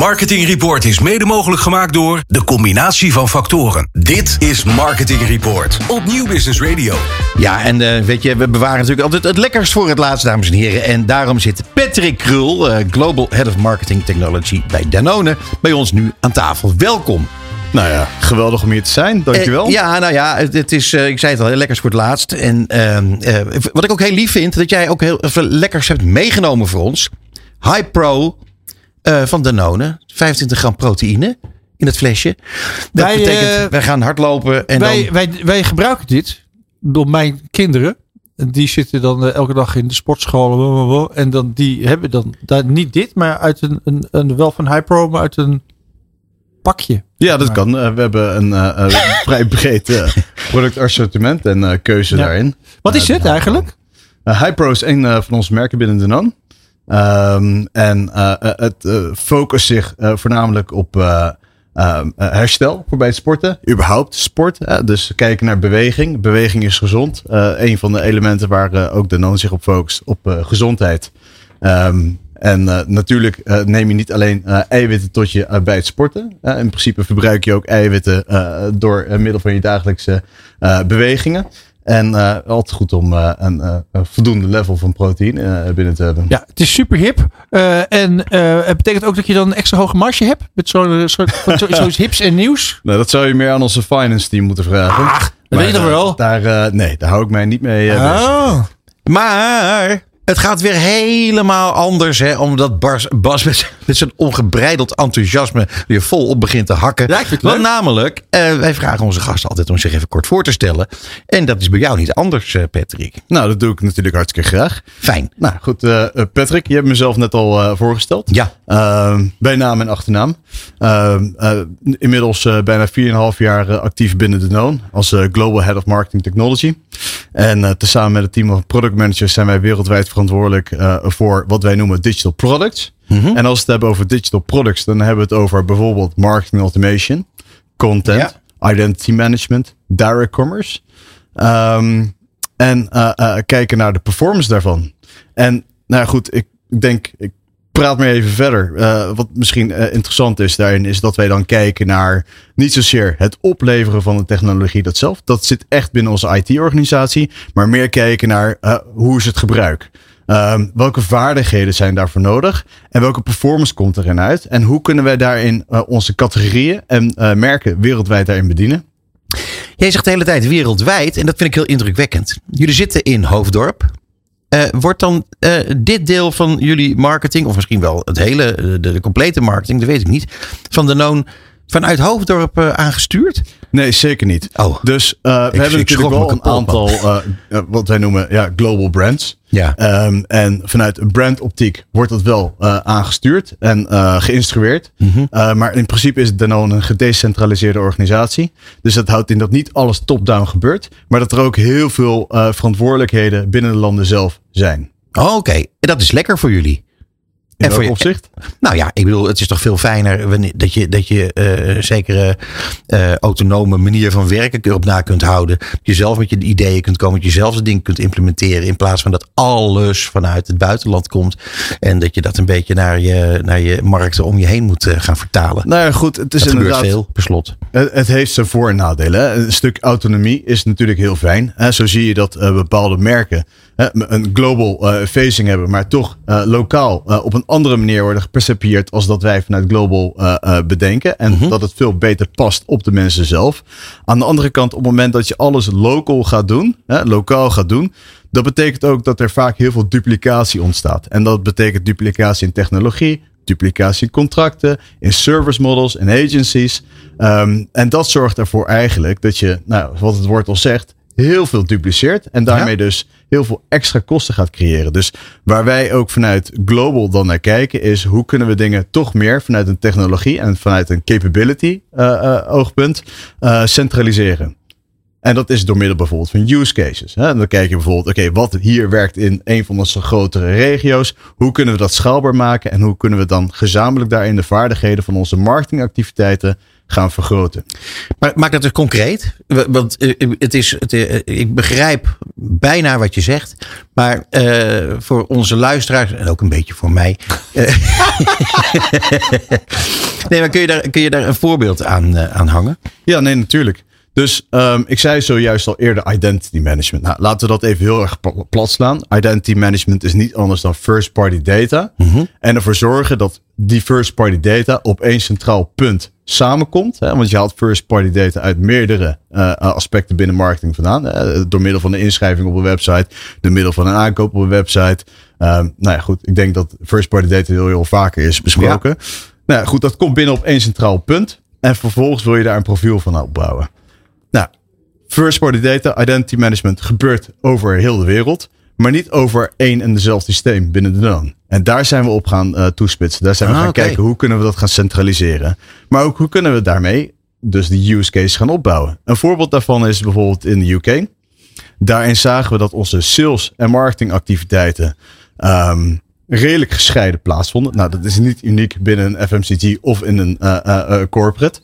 Marketing Report is mede mogelijk gemaakt door de combinatie van factoren. Dit is Marketing Report op Nieuw Business Radio. Ja, en eh, weet je, we bewaren natuurlijk altijd het lekkerst voor het laatst, dames en heren. En daarom zit Patrick Krul, eh, Global Head of Marketing Technology bij Danone, bij ons nu aan tafel. Welkom. Nou ja, geweldig om hier te zijn. Dankjewel. Eh, ja, nou ja, het, het is, eh, ik zei het al, heel lekkers voor het laatst. En ehm, eh, wat ik ook heel lief vind, dat jij ook heel veel lekkers hebt meegenomen voor ons. High Pro eh, van Danone, 25 gram proteïne in het flesje. Dat Wij, betekent, eh, wij gaan hardlopen en wij, dan... wij, wij gebruiken dit door mijn kinderen. En Die zitten dan eh, elke dag in de sportschool. blablabla. En dan, die hebben dan daar niet dit, maar uit een, een, een wel van Hypro, maar uit een pakje. Ja, dat kan. We hebben een eh, eh, vrij breed eh, productassortiment en eh, keuze Ja. daarin. Wat is dit eigenlijk? Uh, Hypro is een eh, van onze merken binnen Danone. Ehm en eh, eh, het eh, focust zich voornamelijk op eh, eh, eh, herstel voor bij het sporten. Überhaupt sport. dus kijken naar beweging. Beweging is gezond. Een van de elementen waar ook Danone zich op focust. Op gezondheid. Ehm, en natuurlijk neem je niet alleen eiwitten tot je bij het sporten. In principe verbruik je ook eiwitten door middel van je dagelijkse bewegingen. En eh, altijd goed om eh, een, eh, een voldoende level van proteïne binnen te hebben. Ja, het is super hip. En het betekent ook dat je dan een extra hoge marge hebt. Met zo'n soort zo, zoiets hips en nieuws. Nou, dat zou je meer aan onze finance team moeten vragen. Ah, dat weet je toch wel? Daar, nee, daar hou ik mij niet mee bezig. Oh. Maar het gaat weer helemaal anders, hè? Omdat Bas, Bas met, met zijn ongebreideld enthousiasme weer volop begint te hakken. Ja, Want namelijk, eh, wij vragen onze gasten altijd om zich even kort voor te stellen. En dat is bij jou niet anders, eh, Patrick. Nou, dat doe ik natuurlijk hartstikke graag. Fijn. Nou goed, eh, Patrick, je hebt mezelf net al voorgesteld. Ja. Bij naam en achternaam. Inmiddels bijna 4,5 jaar actief binnen Danone als eh, Global Head of Marketing Technology. En tezamen met het team van product managers zijn wij wereldwijd verantwoordelijk eh, voor wat wij noemen digital products. En als we het hebben over digital products, dan hebben we het over bijvoorbeeld marketing automation, content, identity management, direct commerce. Ehm, en eh, eh, kijken naar de performance daarvan. En nou goed, ik denk, ik praat maar even verder. Wat misschien interessant is daarin, is dat wij dan kijken naar niet zozeer het opleveren van de technologie dat zelf. Dat zit echt binnen onze IT-organisatie. Maar meer kijken naar hoe is het gebruik. Ehm, welke vaardigheden zijn daarvoor nodig? En welke performance komt erin uit? En hoe kunnen wij daarin eh, onze categorieën en eh, merken wereldwijd daarin bedienen? Jij zegt de hele tijd wereldwijd, en dat vind ik heel indrukwekkend. Jullie zitten in Hoofddorp. Eh, wordt dan dit deel van jullie marketing, of misschien wel het hele, de, de complete marketing, dat weet ik niet, van Danone vanuit Hoofddorp eh, aangestuurd? Nee, zeker niet. Oh. Dus uh, we hebben natuurlijk wel een aantal, uh, uh, wat wij noemen, ja, global brands. Ja. Um, en vanuit een brandoptiek wordt dat wel aangestuurd en geïnstrueerd. Mm -hmm. maar in principe is Danone een gedecentraliseerde organisatie. Dus dat houdt in dat niet alles top-down gebeurt. Maar dat er ook heel veel verantwoordelijkheden binnen de landen zelf zijn. Oh, Oké, okay. en dat is lekker voor jullie. In en voor je opzicht? Nou ja, ik bedoel, het is toch veel fijner wanneer, dat je, dat je uh, zekere uh, autonome manier van werken erop na kunt houden. Dat je zelf met je ideeën kunt komen, dat je zelf de dingen kunt implementeren. In plaats van dat alles vanuit het buitenland komt. En dat je dat een beetje naar je, naar je markten om je heen moet uh, gaan vertalen. Nou ja, goed, het is dat inderdaad. veel, per slot. Het, het, heeft zijn voor- en nadelen. Hè? Een stuk autonomie is natuurlijk heel fijn. Hè? Zo zie je dat bepaalde merken een global uh, facing hebben, maar toch uh, lokaal uh, op een andere manier worden gepercepieerd als dat wij vanuit global bedenken. En -hmm. dat het veel beter past op de mensen zelf. Aan de andere kant, op het moment dat je alles local gaat doen, hè, lokaal gaat doen, dat betekent ook dat er vaak heel veel duplicatie ontstaat. En dat betekent duplicatie in technologie, duplicatie in contracten, in service models en agencies. Um, en dat zorgt ervoor eigenlijk dat je, nou, wat het woord al zegt, heel veel dupliceert en daarmee ja. dus heel veel extra kosten gaat creëren. Dus waar wij ook vanuit global dan naar kijken is hoe kunnen we dingen toch meer vanuit een technologie en vanuit een capability uh, uh, oogpunt uh, centraliseren. En dat is door middel bijvoorbeeld van use cases. En dan kijk je bijvoorbeeld, oké, wat hier werkt in een van onze grotere regio's. Hoe kunnen we dat schaalbaar maken? En hoe kunnen we dan gezamenlijk daarin de vaardigheden van onze marketingactiviteiten gaan vergroten. Maar maak dat eens concreet. W- Want eh, het is, het, eh, ik begrijp bijna wat je zegt. Maar eh, voor onze luisteraars, en ook een beetje voor mij. nee, maar kun je, daar, kun je daar een voorbeeld aan, eh, aan hangen? Ja, nee, natuurlijk. Dus ehm, ik zei zojuist al eerder identity management. Nou, laten we dat even heel erg pla- plat slaan. Identity management is niet anders dan first party data. En ervoor zorgen dat die first party data op één centraal punt samenkomt. Hè? Want je haalt first party data uit meerdere eh, aspecten binnen marketing vandaan. Hè? Door middel van een inschrijving op een website. Door middel van een aankoop op een website. Ehm, nou ja, goed. Ik denk dat first party data heel, heel vaker is besproken. Nou ja, goed. Dat komt binnen op één centraal punt. En vervolgens wil je daar een profiel van opbouwen. Nou, first party data, identity management gebeurt over heel de wereld. Maar niet over één en dezelfde systeem binnen de dan. En daar zijn we op gaan eh, toespitsen. Daar zijn we Ah, gaan kijken hoe kunnen we dat gaan centraliseren. Maar ook hoe kunnen we daarmee dus de use case gaan opbouwen. Een voorbeeld daarvan is bijvoorbeeld in de UK. Daarin zagen we dat onze sales en marketingactiviteiten ehm, redelijk gescheiden plaatsvonden. Nou, dat is niet uniek binnen een FMCG of in een eh, eh, corporate.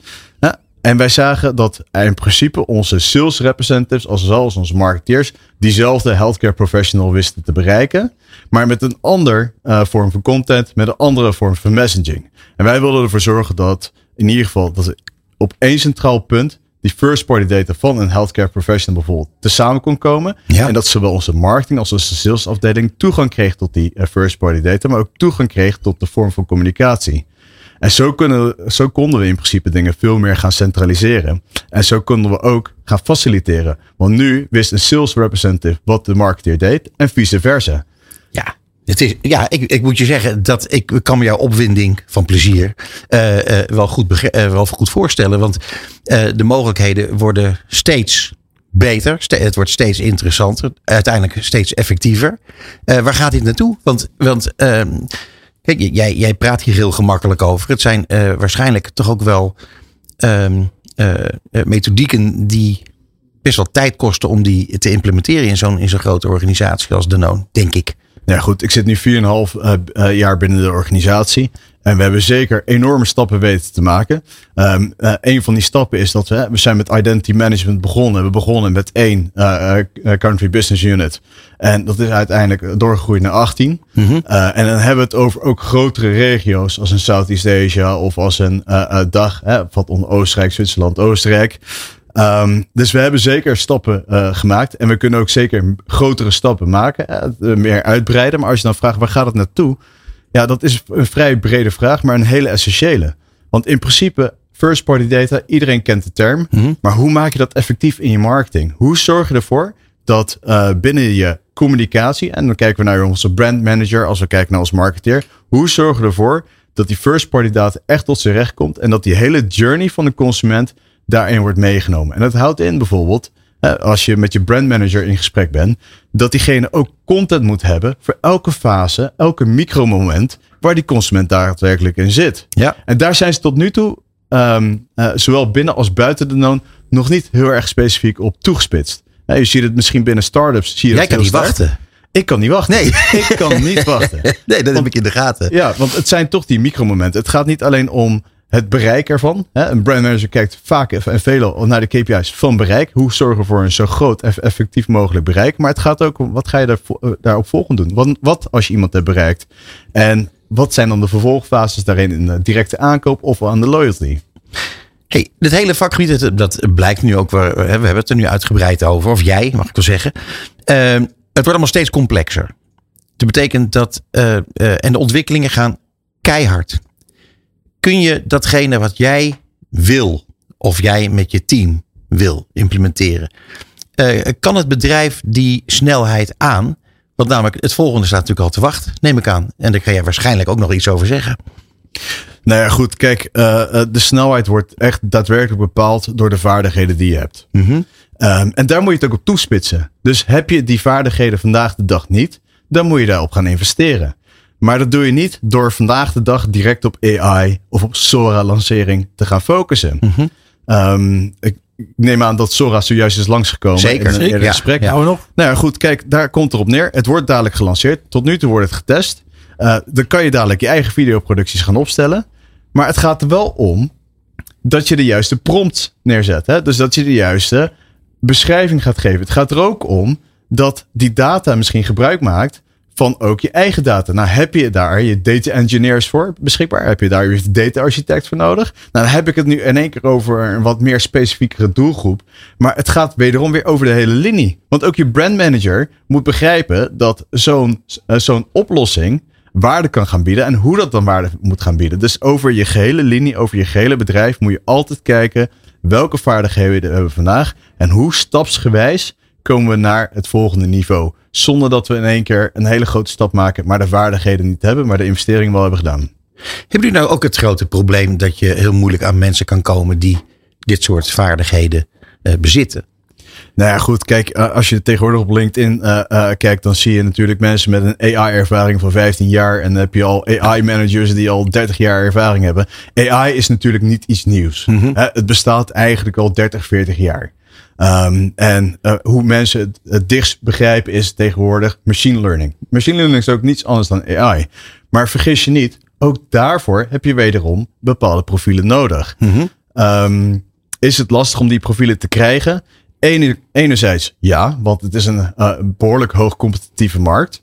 En wij zagen dat in principe onze sales representatives, als wel als onze marketeers, diezelfde healthcare professional wisten te bereiken. Maar met een ander eh, vorm van content, met een andere vorm van messaging. En wij wilden ervoor zorgen dat in ieder geval dat op één centraal punt die first party data van een healthcare professional bijvoorbeeld te samen kon komen. Ja. En dat zowel onze marketing als onze salesafdeling toegang kreeg tot die eh, first party data, maar ook toegang kreeg tot de vorm van communicatie. En zo, kunnen, zo konden we in principe dingen veel meer gaan centraliseren. En zo konden we ook gaan faciliteren. Want nu wist een sales representative wat de marketeer deed en vice versa. Ja, het is, ja ik, ik moet je zeggen dat ik kan me jouw opwinding van plezier eh, eh, wel, goed eh, wel goed voorstellen. Want de mogelijkheden worden steeds beter. Het wordt steeds interessanter. Uiteindelijk steeds effectiever. Waar gaat dit naartoe? Want, want ehm, jij, praat hier heel gemakkelijk over. Het zijn eh, waarschijnlijk toch ook wel ehm, eh, eh, methodieken die best wel tijd kosten om die te implementeren in zo'n grote organisatie als Danone, denk ik. Ja, goed. Ik zit nu 4,5 uh, uh, jaar binnen de organisatie. En we hebben zeker enorme stappen weten te maken. Um, uh, een van die stappen is dat we, we zijn met identity management begonnen. We begonnen met één uh, uh, country business unit. En dat is uiteindelijk doorgegroeid naar 18. Mm-hmm. Uh, en dan hebben we het over ook grotere regio's als een Southeast Asia of als een dag. Hè, wat onder Oostenrijk, Zwitserland, Oostenrijk. Um, dus we hebben zeker stappen uh, gemaakt. En we kunnen ook zeker grotere stappen maken. Uh, meer uitbreiden. Maar als je dan vraagt waar gaat het naartoe? Ja, dat is een vrij brede vraag, maar een hele essentiële. Want in principe, first party data, iedereen kent de term. Mm-hmm. Maar hoe maak je dat effectief in je marketing? Hoe zorg je ervoor dat uh, binnen je communicatie, en dan kijken we naar onze brand manager, als we kijken naar ons marketeer. Hoe zorgen we ervoor dat die first party data echt tot zijn recht komt en dat die hele journey van de consument daarin wordt meegenomen. En dat houdt in bijvoorbeeld, als je met je brandmanager in gesprek bent, dat diegene ook content moet hebben voor elke fase, elke micromoment waar die consument daadwerkelijk in zit. Ja. En daar zijn ze tot nu toe, um, uh, zowel binnen als buiten de noon, nog niet heel erg specifiek op toegespitst. Uh, je ziet het misschien binnen startups. Zie je Jij kan niet wachten. Ik kan niet wachten. Nee. Ik kan niet wachten. Nee, dat want, heb ik in de gaten. Ja, want het zijn toch die micromomenten. Het gaat niet alleen om het bereik ervan. Een brandmanager kijkt vaak en veel naar de KPI's van bereik. Hoe zorgen we voor een zo groot en effectief mogelijk bereik. Maar het gaat ook om wat ga je daar, daarop volgend doen. Wat, wat als je iemand hebt bereikt? En wat zijn dan de vervolgfases daarin in de directe aankoop of aan de loyalty? Hey, dit hele vakgebied, dat blijkt nu ook, we hebben het er nu uitgebreid over. Of jij, mag ik wel zeggen. Uh, het wordt allemaal steeds complexer. Dat betekent dat, en de ontwikkelingen gaan keihard kun je datgene wat jij wil, of jij met je team wil implementeren, uh, kan het bedrijf die snelheid aan? Want namelijk het volgende staat natuurlijk al te wachten, neem ik aan. En daar kan jij waarschijnlijk ook nog iets over zeggen. Nou ja, goed. Kijk, uh, de snelheid wordt echt daadwerkelijk bepaald door de vaardigheden die je hebt. Mm-hmm. Um, en daar moet je het ook op toespitsen. Dus heb je die vaardigheden vandaag de dag niet, dan moet je daarop gaan investeren. Maar dat doe je niet door vandaag de dag direct op AI of op Sora-lancering te gaan focussen. Mm-hmm. Um, ik neem aan dat Sora zojuist is langsgekomen. Zeker. In een eerder ja, gesprek. Ja, nog. Nou ja, goed. Kijk, daar komt erop neer. Het wordt dadelijk gelanceerd. Tot nu toe wordt het getest. Uh, dan kan je dadelijk je eigen videoproducties gaan opstellen. Maar het gaat er wel om dat je de juiste prompt neerzet. Hè? Dus dat je de juiste beschrijving gaat geven. Het gaat er ook om dat die data misschien gebruik maakt van ook je eigen data. Nou, heb je daar je data engineers voor beschikbaar? Heb je daar je data architect voor nodig? Nou, dan heb ik het nu in één keer over een wat meer specifiekere doelgroep. Maar het gaat wederom weer over de hele linie. Want ook je brandmanager moet begrijpen dat zo'n uh, zo'n oplossing waarde kan gaan bieden en hoe dat dan waarde moet gaan bieden. Dus over je gehele linie, over je gehele bedrijf moet je altijd kijken welke vaardigheden we hebben vandaag en hoe stapsgewijs komen we naar het volgende niveau. Zonder dat we in één keer een hele grote stap maken, maar de vaardigheden niet hebben, maar de investering wel hebben gedaan. Hebben jullie nou ook het grote probleem dat je heel moeilijk aan mensen kan komen die dit soort vaardigheden uh, bezitten? Nou ja, goed. Kijk, eh, als je tegenwoordig op LinkedIn uh, uh, kijkt, dan zie je natuurlijk mensen met een AI-ervaring van 15 jaar. En dan heb je al AI-managers die al 30 jaar ervaring hebben. AI is natuurlijk niet iets nieuws. Mm -hmm. het bestaat eigenlijk al 30, 40 jaar. Um, en uh, hoe mensen het, het dichtst begrijpen is tegenwoordig machine learning. Machine learning is ook niets anders dan AI. Maar vergis je niet, ook daarvoor heb je wederom bepaalde profielen nodig. Mm -hmm. um, is het lastig om die profielen te krijgen? Ene, enerzijds ja, want het is een uh, behoorlijk hoog competitieve markt.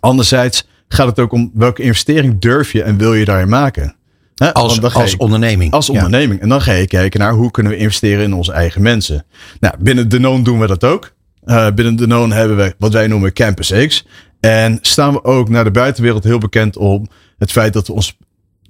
Anderzijds gaat het ook om welke investering durf je en wil je daarin maken. He, als, als onderneming. Als onderneming. Ja. En dan ga je kijken naar hoe kunnen we investeren in onze eigen mensen. Nou, binnen Danone doen we dat ook. Uh, binnen Danone hebben we wat wij noemen Campus X. En staan we ook naar de buitenwereld heel bekend om het feit dat we ons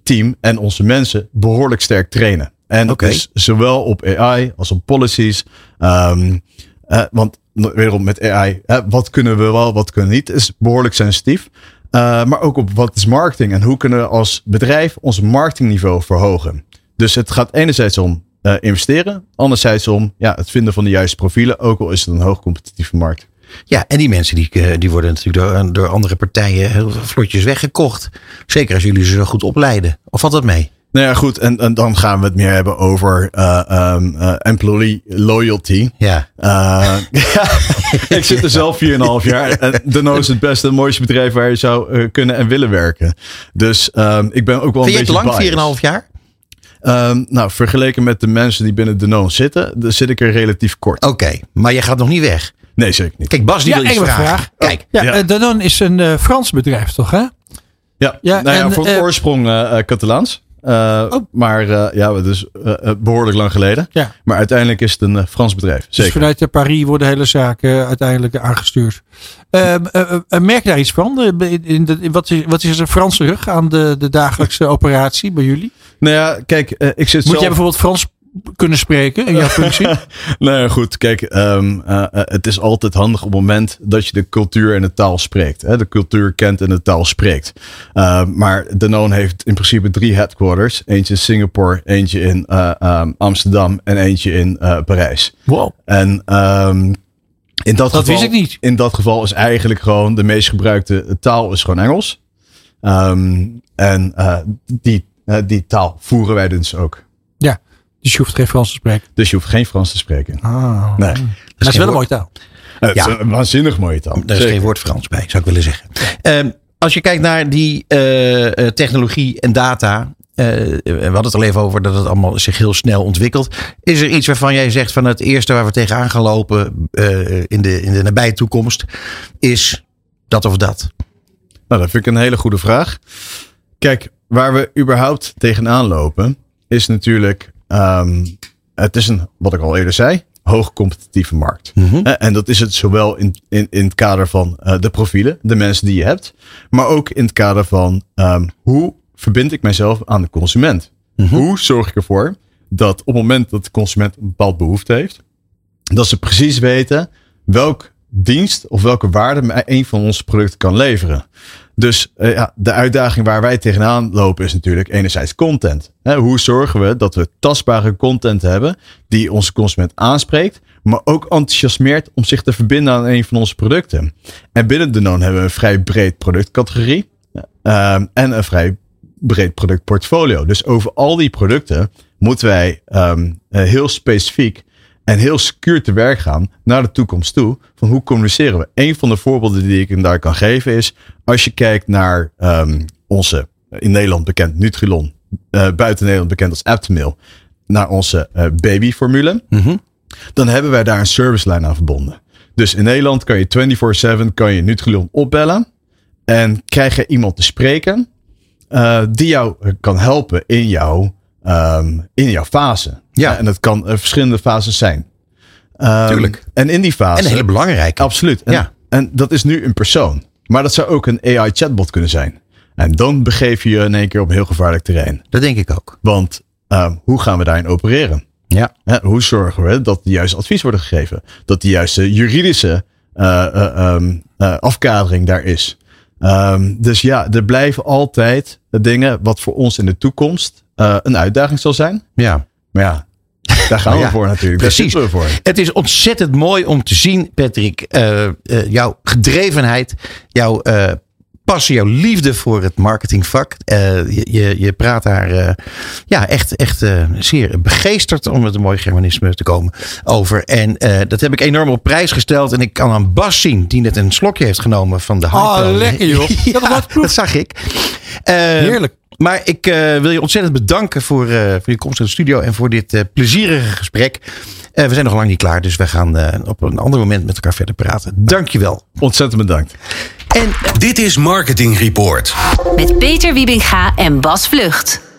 team en onze mensen behoorlijk sterk trainen. En okay. dat is zowel op AI als op policies. Um, uh, want wederom met AI, wat kunnen we wel, wat kunnen we niet, is behoorlijk sensitief. Uh, maar ook op wat is marketing en hoe kunnen we als bedrijf ons marketingniveau verhogen. Dus het gaat enerzijds om uh, investeren, anderzijds om ja, het vinden van de juiste profielen, ook al is het een hoogcompetitieve markt. Ja, en die mensen die, uh, die worden natuurlijk door, door andere partijen heel vlotjes weggekocht. Zeker als jullie ze zo goed opleiden. Of valt dat mee? Nou ja, goed. En, en dan gaan we het meer hebben over uh, um, uh, employee loyalty. Ja. Uh, ja. ik zit er zelf 4,5 jaar. En Dano is het beste en mooiste bedrijf waar je zou kunnen en willen werken. Dus um, ik ben ook wel Vind een beetje Vind je het lang, 4,5 jaar? Um, nou, vergeleken met de mensen die binnen Danone zitten, dan zit ik er relatief kort. Oké, okay, maar je gaat nog niet weg? Nee, zeker niet. Kijk, Bas die ja, wil iets vragen. Vraag. Kijk. Ja, ja. Danone is een uh, Frans bedrijf, toch hè? Ja, ja, nou ja en, voor uh, oorsprong uh, Catalaans. Uh, oh. Maar uh, ja, dus uh, behoorlijk lang geleden. Ja. Maar uiteindelijk is het een Frans bedrijf. Zeker. Dus vanuit Paris worden hele zaken uiteindelijk aangestuurd. merk daar iets van? In de, wat, is, wat is er Franse rug aan de, de dagelijkse operatie bij jullie? Nou ja, kijk, ik zit Moet zelf... jij bijvoorbeeld Frans kunnen spreken in jouw functie? nou ja, goed. Kijk, um, uh, het is altijd handig op het moment dat je de cultuur en de taal spreekt. Hè? De cultuur kent en de taal spreekt. Uh, maar Danone heeft in principe drie headquarters. Eentje in Singapore, eentje in uh, um, Amsterdam en eentje in Parijs. Wow. En um, in dat, dat geval, wist ik niet. In dat geval is eigenlijk gewoon de meest gebruikte taal is gewoon Engels. en die, die taal voeren wij dus ook. Dus je hoeft geen Frans te spreken. Dus je hoeft geen Frans te spreken. Ah, nee. Dat is, is wel een mooie taal. Uh, ja. een waanzinnig mooie taal. Er is Zeker. geen woord Frans bij, zou ik willen zeggen. Uh, als je kijkt naar die uh, technologie en data. we hadden het al even over dat het allemaal zich heel snel ontwikkelt. Is er iets waarvan jij zegt van het eerste waar we tegenaan gaan lopen in, de, in de nabije toekomst is dat of dat? Nou, dat vind ik een hele goede vraag. Kijk, waar we überhaupt tegenaan lopen is natuurlijk Um, het is een, wat ik al eerder zei, hoogcompetitieve markt. Mhm. Mm -hmm. En dat is het zowel in, in, in het kader van uh, de profielen, de mensen die je hebt, maar ook in het kader van um, hoe verbind ik mijzelf aan de consument? Mhm. Mm -hmm. Hoe zorg ik ervoor dat op het moment dat de consument een bepaald behoefte heeft, dat ze precies weten welk dienst of welke waarde een van onze producten kan leveren. Dus uh, ja, de uitdaging waar wij tegenaan lopen is natuurlijk enerzijds content. He, hoe zorgen we dat we tastbare content hebben die onze consument aanspreekt, maar ook enthousiasmeert om zich te verbinden aan een van onze producten. En binnen Danone hebben we een vrij breed productcategorie uh, en een vrij breed productportfolio. Dus over al die producten moeten wij um, uh, heel specifiek en heel secuur te werk gaan naar de toekomst toe. Van hoe communiceren we? Een van de voorbeelden die ik daar kan geven is. Als je kijkt naar um, onze in Nederland bekend Nutrilon. Uh, buiten Nederland bekend als Aptamil. naar onze uh, babyformule. Mhm. Dan hebben wij daar een servicelijn aan verbonden. Dus in Nederland kan je 24-7 kan je Nutrilon opbellen. En krijg je iemand te spreken uh, die jou kan helpen in jouw, um, in jouw fase. Ja. En dat kan uh, verschillende fases zijn. Um, Tuurlijk. En in die fase. En een hele belangrijke. Absoluut. En, Ja. en dat is nu een persoon. Maar dat zou ook een AI-chatbot kunnen zijn. En dan begeef je je in één keer op heel gevaarlijk terrein. Dat denk ik ook. Want um, hoe gaan we daarin opereren? Ja. Hè, hoe zorgen we dat de juiste advies wordt gegeven? Dat de juiste juridische uh, uh, um, uh, afkadering daar is. Um, dus ja, er blijven altijd dingen wat voor ons in de toekomst uh, een uitdaging zal zijn. Ja. Maar ja, daar gaan we ja, voor natuurlijk. Precies. Daar we voor. Het is ontzettend mooi om te zien, Patrick, uh, uh, jouw gedrevenheid, jouw uh, passie, jouw liefde voor het marketingvak. je, je, je praat daar ja, echt, echt zeer begeesterd, om met een mooi Germanisme te komen, over. En dat heb ik enorm op prijs gesteld. En ik kan aan Bas zien, die net een slokje heeft genomen van de Ah, hype. lekker joh. ja, dat, dat zag ik. Heerlijk. Maar ik uh, wil je ontzettend bedanken voor, uh, voor je komst in de studio en voor dit uh, plezierige gesprek. we zijn nog lang niet klaar, dus we gaan op een ander moment met elkaar verder praten. Dankjewel. Ontzettend bedankt. En dit is Marketing Report. Met Peter Wiebinga en Bas Vlucht.